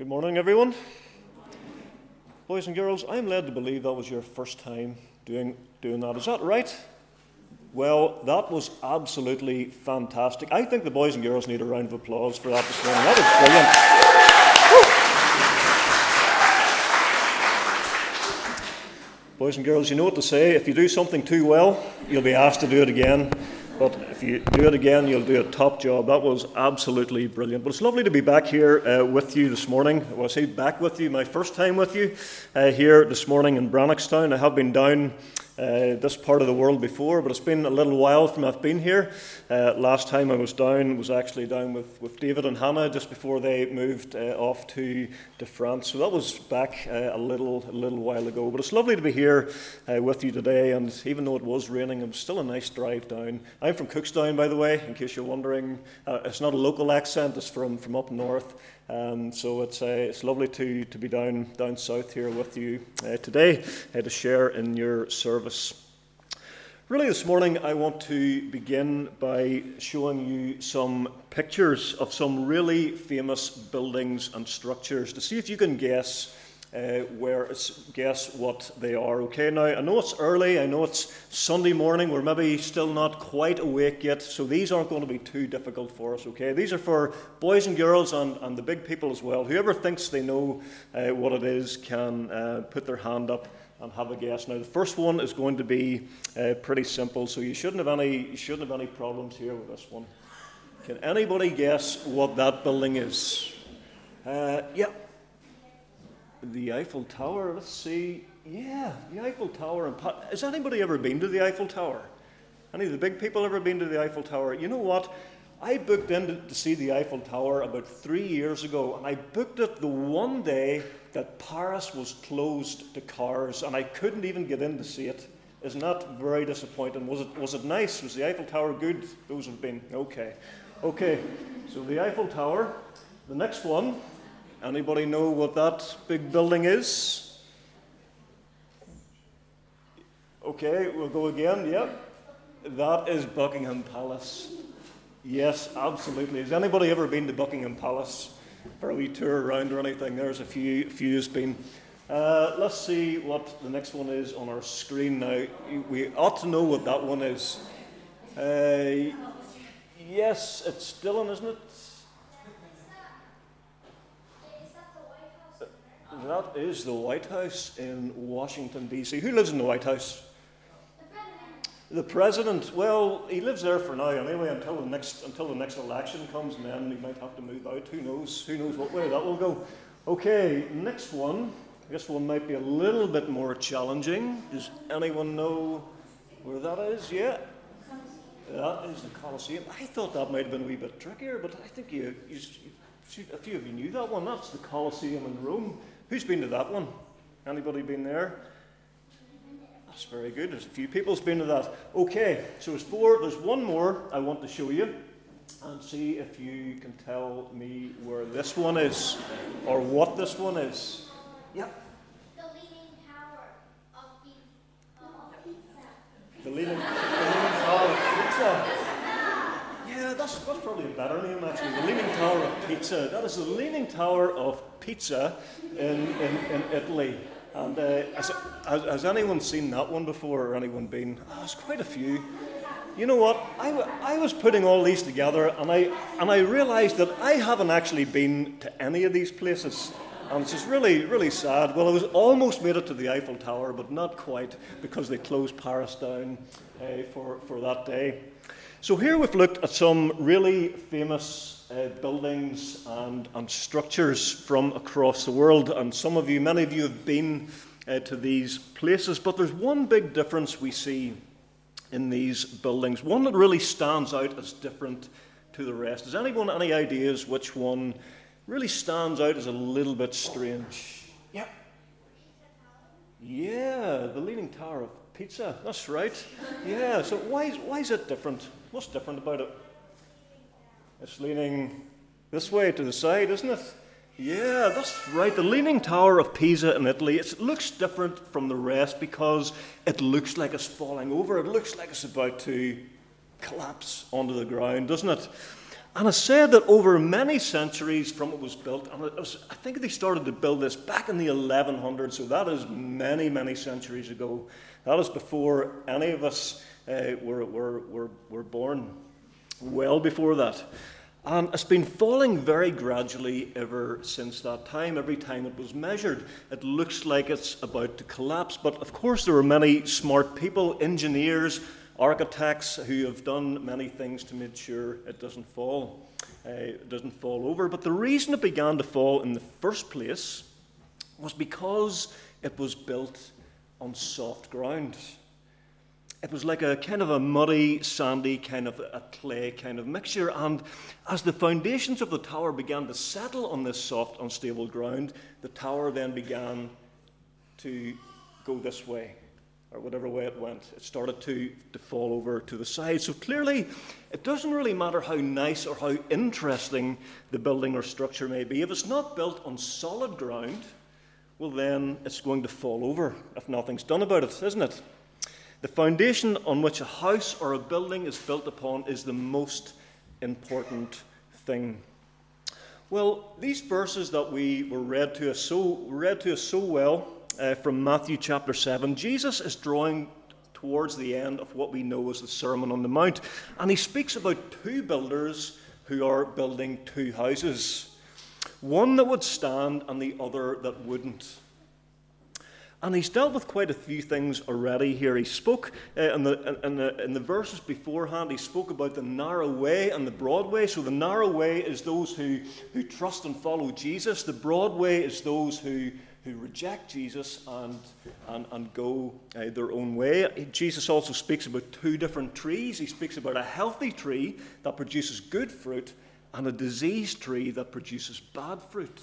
Good morning, everyone. Boys and girls, I'm led to believe that was your first time doing, doing that. Is that right? Well, that was absolutely fantastic. I think the boys and girls need a round of applause for that this morning. That was brilliant. Boys and girls, you know what to say. If you do something too well, you'll be asked to do it again. But if you do it again, you'll do a top job. That was absolutely brilliant. But it's lovely to be back here uh, with you this morning. Well, I say back with you, my first time with you uh, here this morning in Brannockstown. I have been down uh, this part of the world before, but it's been a little while from I've been here. Uh, last time I was down was actually down with, with David and Hannah just before they moved uh, off to, to France. So that was back uh, a little a little while ago. But it's lovely to be here uh, with you today. And even though it was raining, it was still a nice drive down. I'm from Cookstown, by the way, in case you're wondering. Uh, it's not a local accent; it's from from up north. Um, so it's, uh, it's lovely to, to be down, down south here with you uh, today uh, to share in your service. Really, this morning I want to begin by showing you some pictures of some really famous buildings and structures to see if you can guess uh, where guess what they are. Okay, now I know it's early, I know it's Sunday morning, we're maybe still not quite awake yet, so these aren't going to be too difficult for us. Okay, these are for boys and girls and, and the big people as well. Whoever thinks they know uh, what it is can uh, put their hand up and have a guess. Now, the first one is going to be uh, pretty simple, so you shouldn't have any you shouldn't have any problems here with this one. Can anybody guess what that building is? Uh, yeah the Eiffel Tower. Let's see. Yeah, the Eiffel Tower. Has anybody ever been to the Eiffel Tower? Any of the big people ever been to the Eiffel Tower? You know what? I booked in to see the Eiffel Tower about three years ago, and I booked it the one day that Paris was closed to cars, and I couldn't even get in to see it. Isn't that very disappointing? Was it, was it nice? Was the Eiffel Tower good? Those have been. Okay. Okay, so the Eiffel Tower. The next one Anybody know what that big building is? Okay, we'll go again. Yep. That is Buckingham Palace. Yes, absolutely. Has anybody ever been to Buckingham Palace for a wee tour around or anything? There's a few, few has been. Uh, let's see what the next one is on our screen now. We ought to know what that one is. Uh, yes, it's Dillon, isn't it? That is the White House in Washington, D.C. Who lives in the White House? The president, well, he lives there for now anyway until the next until the next election comes, and then he might have to move out. Who knows? Who knows what way that will go? Okay, next one. This one might be a little bit more challenging. Does anyone know where that is? Yeah, that is the Colosseum. I thought that might have been a wee bit trickier, but I think you, you a few of you knew that one. That's the Colosseum in Rome. Who's been to that one? Anybody been there? That's very good. There's a few people's been to that. Okay, so there's four. There's one more I want to show you and see if you can tell me where this one is or what this one is. Yep. The Leaning Tower of, Pizza. The Leaning, the leaning Tower of Pizza. That's, that's probably a better name actually. The Leaning Tower of Pizza. That is the Leaning Tower of Pizza in, in, in Italy. And uh, has, has, anyone seen that one before or anyone been? Oh, there's quite a few. You know what? I, I was putting all these together and I, and I realized that I haven't actually been to any of these places. And it's just really, really sad. Well, I was almost made it to the Eiffel Tower, but not quite because they closed Paris down uh, for, for that day. So here we've looked at some really famous uh, buildings and, and structures from across the world. And some of you, many of you, have been uh, to these places. But there's one big difference we see in these buildings, one that really stands out as different to the rest. Does anyone any ideas which one really stands out as a little bit strange? Yeah. Yeah, the Leaning Tower of Pizza. That's right. Yeah, so why is, why is it different? What's different about it? It's leaning this way to the side, isn't it? Yeah, that's right. The Leaning Tower of Pisa in Italy. It looks different from the rest because it looks like it's falling over. It looks like it's about to collapse onto the ground, doesn't it? And it's said that over many centuries from it was built, and was, I think they started to build this back in the 1100s, so that is many, many centuries ago. That is before any of us uh, were, were, were, were born, well before that. And it's been falling very gradually ever since that time. Every time it was measured, it looks like it's about to collapse. But of course, there are many smart people, engineers, architects who have done many things to make sure it doesn't fall, uh, doesn't fall over. But the reason it began to fall in the first place was because it was built on soft ground. It was like a kind of a muddy, sandy, kind of a clay kind of mixture. And as the foundations of the tower began to settle on this soft, unstable ground, the tower then began to go this way or whatever way it went, it started to, to fall over to the side. So clearly, it doesn't really matter how nice or how interesting the building or structure may be. If it's not built on solid ground, well, then it's going to fall over if nothing's done about it, isn't it? The foundation on which a house or a building is built upon is the most important thing. Well, these verses that we were read to us so read to us so well uh, from Matthew chapter 7, Jesus is drawing towards the end of what we know as the Sermon on the Mount. And he speaks about two builders who are building two houses one that would stand and the other that wouldn't. And he's dealt with quite a few things already here. He spoke uh, in, the, in, the, in the verses beforehand, he spoke about the narrow way and the broad way. So the narrow way is those who, who trust and follow Jesus, the broad way is those who who reject Jesus and, and, and go uh, their own way. Jesus also speaks about two different trees. He speaks about a healthy tree that produces good fruit and a diseased tree that produces bad fruit.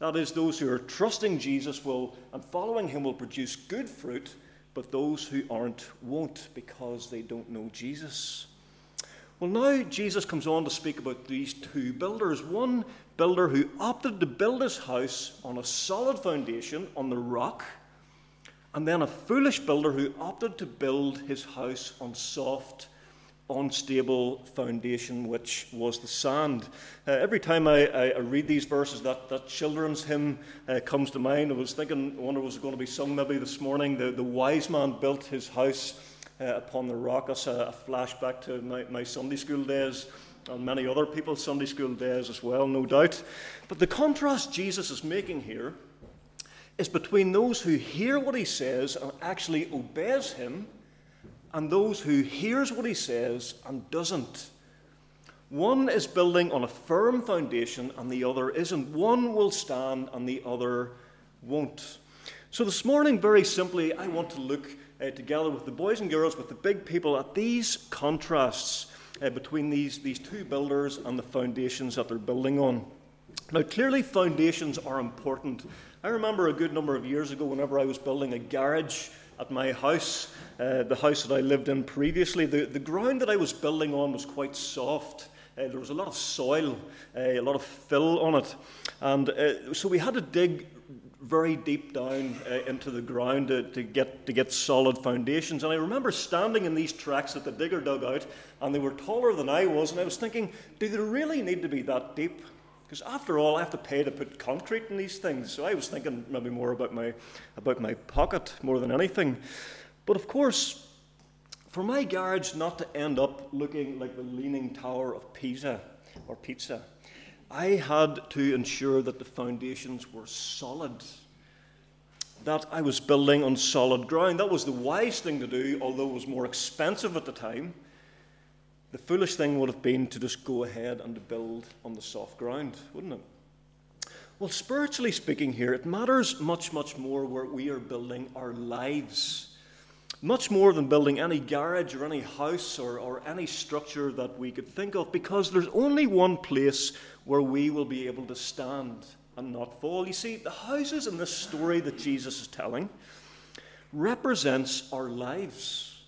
That is, those who are trusting Jesus will and following him will produce good fruit, but those who aren't won't because they don't know Jesus. Well, now Jesus comes on to speak about these two builders. One builder who opted to build his house on a solid foundation, on the rock, and then a foolish builder who opted to build his house on soft, unstable foundation, which was the sand. Uh, every time I, I, I, read these verses, that, that children's hymn uh, comes to mind. I was thinking, I wonder was it going to be sung maybe this morning. The, the wise man built his house uh, upon the rock. That's a, a flashback to my, my Sunday school days and many other people's Sunday school days as well, no doubt. But the contrast Jesus is making here is between those who hear what he says and actually obeys him and those who hears what he says and doesn't. One is building on a firm foundation and the other isn't. One will stand and the other won't. So this morning, very simply, I want to look uh, together with the boys and girls, with the big people, at these contrasts uh, between these, these two builders and the foundations that they're building on. Now, clearly, foundations are important. I remember a good number of years ago, whenever I was building a garage at my house, uh, the house that I lived in previously, the, the ground that I was building on was quite soft. Uh, there was a lot of soil, uh, a lot of fill on it. And uh, so we had to dig very deep down uh, into the ground to, to, get, to get solid foundations. And I remember standing in these tracks that the digger dug out, and they were taller than I was, and I was thinking, do they really need to be that deep? Because after all, I have to pay to put concrete in these things. So I was thinking maybe more about my, about my pocket more than anything. But of course, for my garage not to end up looking like the Leaning Tower of Pisa or Pizza, I had to ensure that the foundations were solid, that I was building on solid ground. That was the wise thing to do, although it was more expensive at the time. The foolish thing would have been to just go ahead and to build on the soft ground, wouldn't it? Well, spiritually speaking, here, it matters much, much more where we are building our lives much more than building any garage or any house or, or any structure that we could think of, because there's only one place where we will be able to stand and not fall. You see, the houses in this story that Jesus is telling represents our lives.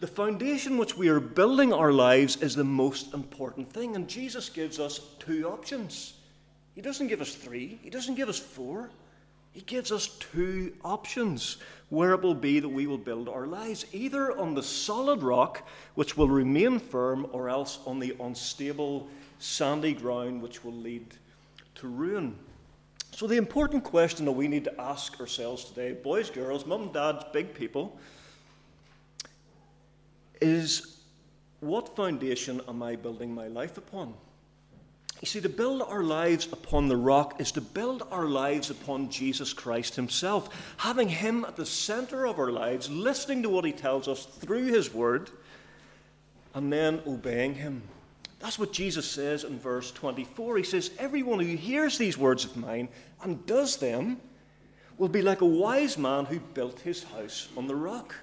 The foundation which we are building our lives is the most important thing, and Jesus gives us two options. He doesn't give us three, He doesn't give us four, He gives us two options where it will be that we will build our lives either on the solid rock, which will remain firm, or else on the unstable, sandy ground, which will lead to ruin. So, the important question that we need to ask ourselves today, boys, girls, mum, dads, big people, is what foundation am I building my life upon? You see, to build our lives upon the rock is to build our lives upon Jesus Christ Himself, having Him at the center of our lives, listening to what He tells us through His Word, and then obeying Him. That's what Jesus says in verse 24. He says, Everyone who hears these words of mine and does them will be like a wise man who built his house on the rock.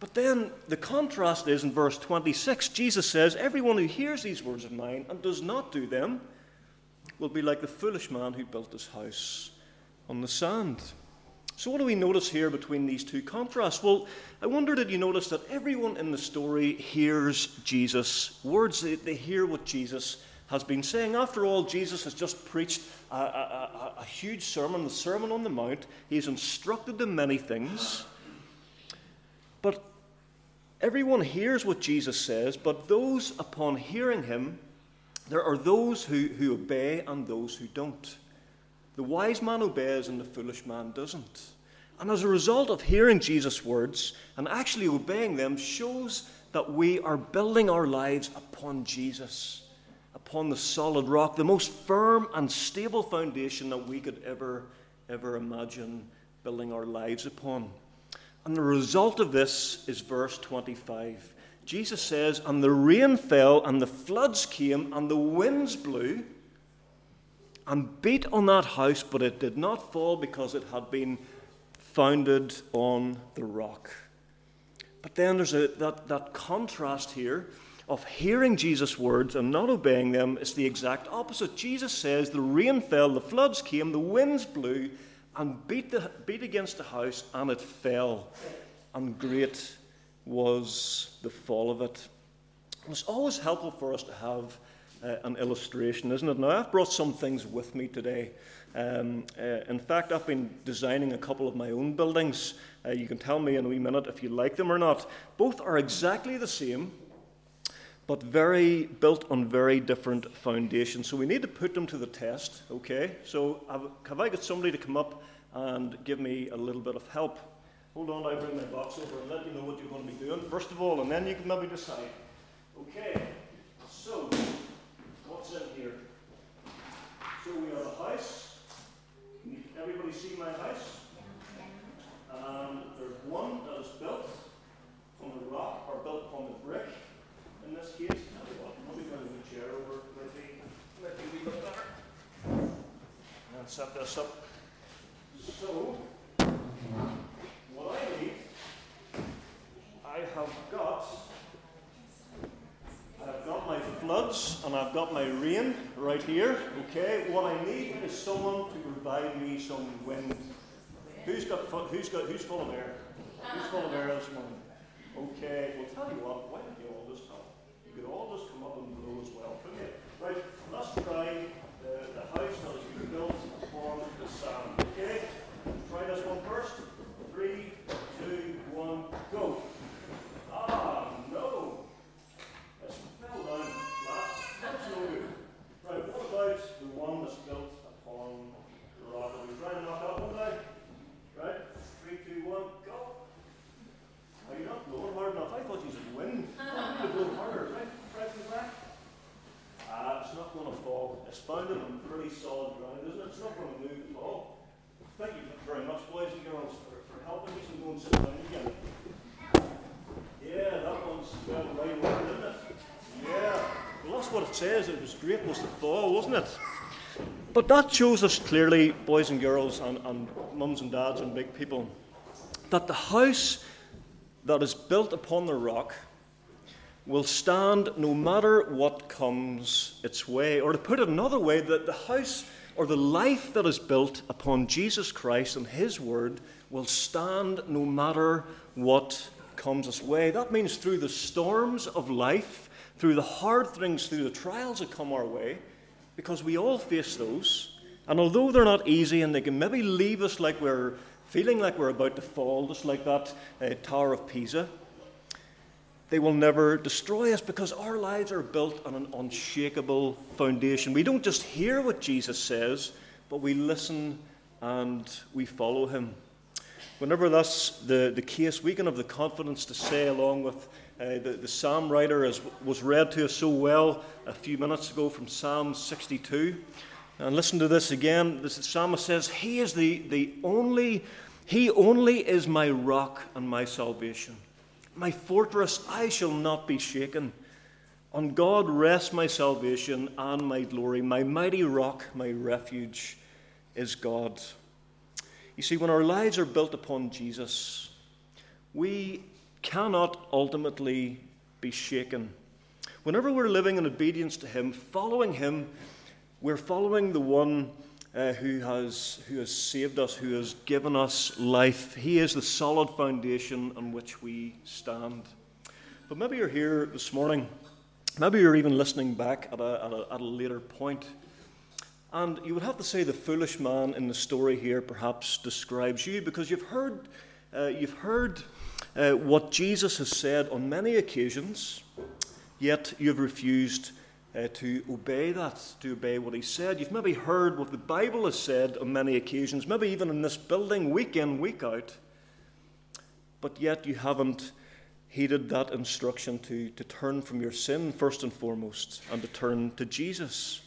But then the contrast is in verse 26, Jesus says, Everyone who hears these words of mine and does not do them will be like the foolish man who built his house on the sand. So, what do we notice here between these two contrasts? Well, I wonder did you notice that everyone in the story hears Jesus' words? They, they hear what Jesus has been saying. After all, Jesus has just preached a, a, a, a huge sermon, the Sermon on the Mount. He's instructed them many things. But everyone hears what Jesus says, but those upon hearing him, there are those who, who obey and those who don't. The wise man obeys and the foolish man doesn't. And as a result of hearing Jesus' words and actually obeying them, shows that we are building our lives upon Jesus, upon the solid rock, the most firm and stable foundation that we could ever, ever imagine building our lives upon. And the result of this is verse 25. Jesus says, And the rain fell, and the floods came, and the winds blew, and beat on that house, but it did not fall because it had been founded on the rock. But then there's a, that, that contrast here of hearing Jesus' words and not obeying them It's the exact opposite. Jesus says, The rain fell, the floods came, the winds blew, and beat, the, beat against the house, and it fell. And great was the fall of it. It's always helpful for us to have uh, an illustration, isn't it? Now, I've brought some things with me today. Um, uh, in fact, I've been designing a couple of my own buildings. Uh, you can tell me in a wee minute if you like them or not. Both are exactly the same, but very built on very different foundations. So we need to put them to the test. Okay. So have, have I got somebody to come up and give me a little bit of help? Hold on, I bring my box over and let you know what you're going to be doing first of all, and then you can maybe decide. Okay. So what's in here? So we have a house. Everybody see my house? And there's one that is built on the rock or built on the brick in this case. Tell you what, I'll be bringing the chair over maybe, maybe a wee bit better. And set this up. So, what I need, I have got, I've got my floods and I've got my rain right here. Okay, what I need is someone to provide me some wind. Who's got, who's got, who's full of air? Who's full of air this morning? Okay, well tell you what, why don't you all just? You all just come up and blow as well, couldn't you? Right, let's try uh, the house been built upon the sand. Okay, try this one first. Three, two, one, go. Ah, no. It fell down flat. That's no good. Right, what about the one that's built upon the rock? Are we trying to knock that one down? Right, three, two, one, go. Are you not blowing hard enough? I thought you said wind. You need to blow harder, right? Try from the back. Ah, it's not going to fall. It's founded on pretty solid ground, isn't it? It's not going to move at all. Thank you very much, boys and girls, for, for Yeah, that one's well right isn't it? Yeah. That's what it says. It was great was the fall, wasn't it? But that shows us clearly, boys and girls, and, and mums and dads and big people, that the house that is built upon the rock will stand no matter what comes its way. Or to put it another way, that the house or the life that is built upon Jesus Christ and His Word will stand no matter what comes its way. That means through the storms of life, through the hard things, through the trials that come our way, because we all face those. And although they're not easy and they can maybe leave us like we're feeling like we're about to fall, just like that uh, Tower of Pisa, they will never destroy us because our lives are built on an unshakable foundation. We don't just hear what Jesus says, but we listen and we follow him. Whenever that's the, the case, we can have the confidence to say, along with uh, the, the psalm writer, as was read to us so well a few minutes ago from Psalm 62. And listen to this again. The psalmist says, He is the, the only, He only is my rock and my salvation. My fortress, I shall not be shaken. On God rests my salvation and my glory. My mighty rock, my refuge is God. You see, when our lives are built upon Jesus, we cannot ultimately be shaken. Whenever we're living in obedience to Him, following Him, we're following the one uh, who, has, who has saved us, who has given us life. He is the solid foundation on which we stand. But maybe you're here this morning, maybe you're even listening back at a, at a, at a later point, and you would have to say the foolish man in the story here perhaps describes you because you've heard, uh, you've heard uh, what Jesus has said on many occasions, yet you've refused uh, to obey that, to obey what he said. You've maybe heard what the Bible has said on many occasions, maybe even in this building, week in, week out, but yet you haven't heeded that instruction to, to turn from your sin first and foremost and to turn to Jesus.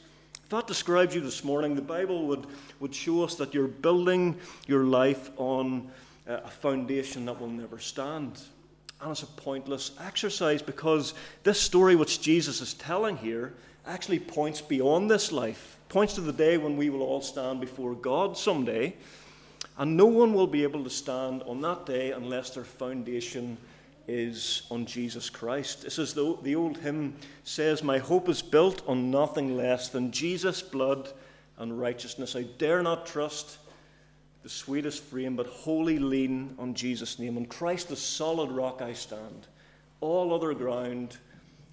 If that describes you this morning, the Bible would, would show us that you're building your life on uh, a foundation that will never stand and it's a pointless exercise because this story which Jesus is telling here actually points beyond this life, points to the day when we will all stand before God someday, and no one will be able to stand on that day unless their foundation is on Jesus Christ. It's as though the old hymn says, My hope is built on nothing less than Jesus' blood and righteousness. I dare not trust the sweetest frame, but wholly lean on Jesus' name. On Christ, the solid rock I stand. All other ground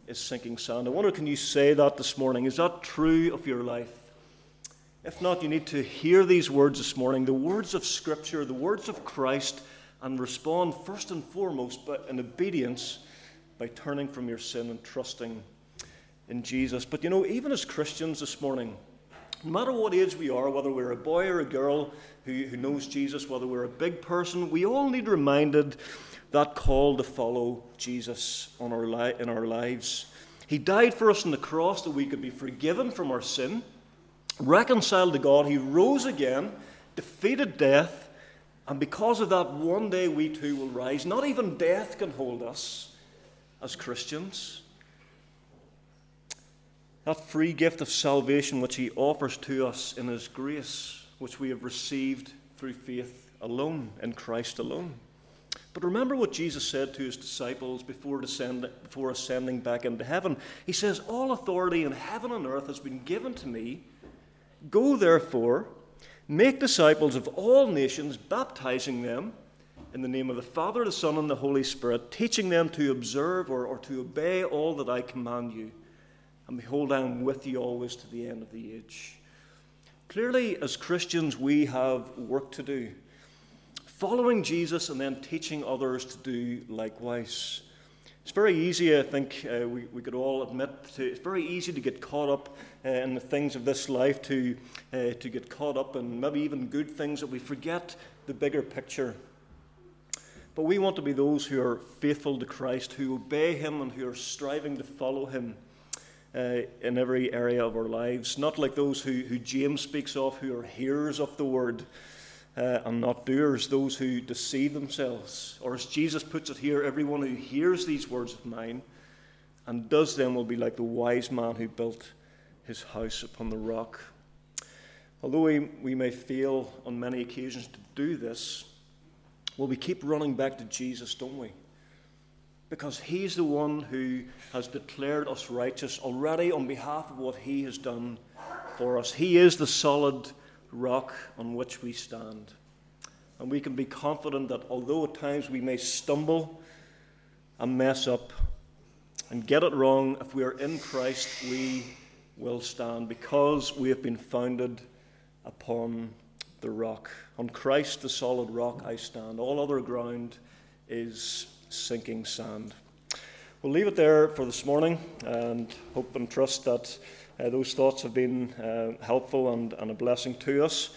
is sinking sand. I wonder, can you say that this morning? Is that true of your life? If not, you need to hear these words this morning, the words of Scripture, the words of Christ, and respond first and foremost but in obedience by turning from your sin and trusting in Jesus. But you know, even as Christians this morning, no matter what age we are, whether we're a boy or a girl who, who knows Jesus, whether we're a big person, we all need reminded that call to follow Jesus on our li- in our lives. He died for us on the cross that we could be forgiven from our sin, reconciled to God. He rose again, defeated death, and because of that, one day we too will rise. Not even death can hold us as Christians that free gift of salvation which He offers to us in His grace, which we have received through faith alone, in Christ alone. But remember what Jesus said to His disciples before, descend, before ascending back into heaven. He says, All authority in heaven and earth has been given to me. Go therefore, make disciples of all nations, baptizing them in the name of the Father, the Son, and the Holy Spirit, teaching them to observe or, or to obey all that I command you. And behold, I am with you always to the end of the age. Clearly, as Christians, we have work to do. Following Jesus and then teaching others to do likewise. It's very easy, I think, uh, we, we could all admit, to, it's very easy to get caught up uh, in the things of this life, to, uh, to get caught up in maybe even good things that we forget the bigger picture. But we want to be those who are faithful to Christ, who obey Him, and who are striving to follow Him uh, in every area of our lives. Not like those who, who James speaks of, who are hearers of the word uh, and not doers, those who deceive themselves. Or as Jesus puts it here, everyone who hears these words of mine and does them will be like the wise man who built his house upon the rock. Although we, we may fail on many occasions to do this, well, we keep running back to Jesus, don't we? Because He's the one who has declared us righteous already on behalf of what He has done for us. He is the solid rock on which we stand. And we can be confident that although at times we may stumble and mess up and get it wrong, if we are in Christ, we will stand because we have been founded upon the rock. On Christ, the solid rock, I stand. All other ground is sinking sand. We'll leave it there for this morning and hope and trust that uh, those thoughts have been uh, helpful and, and a blessing to us.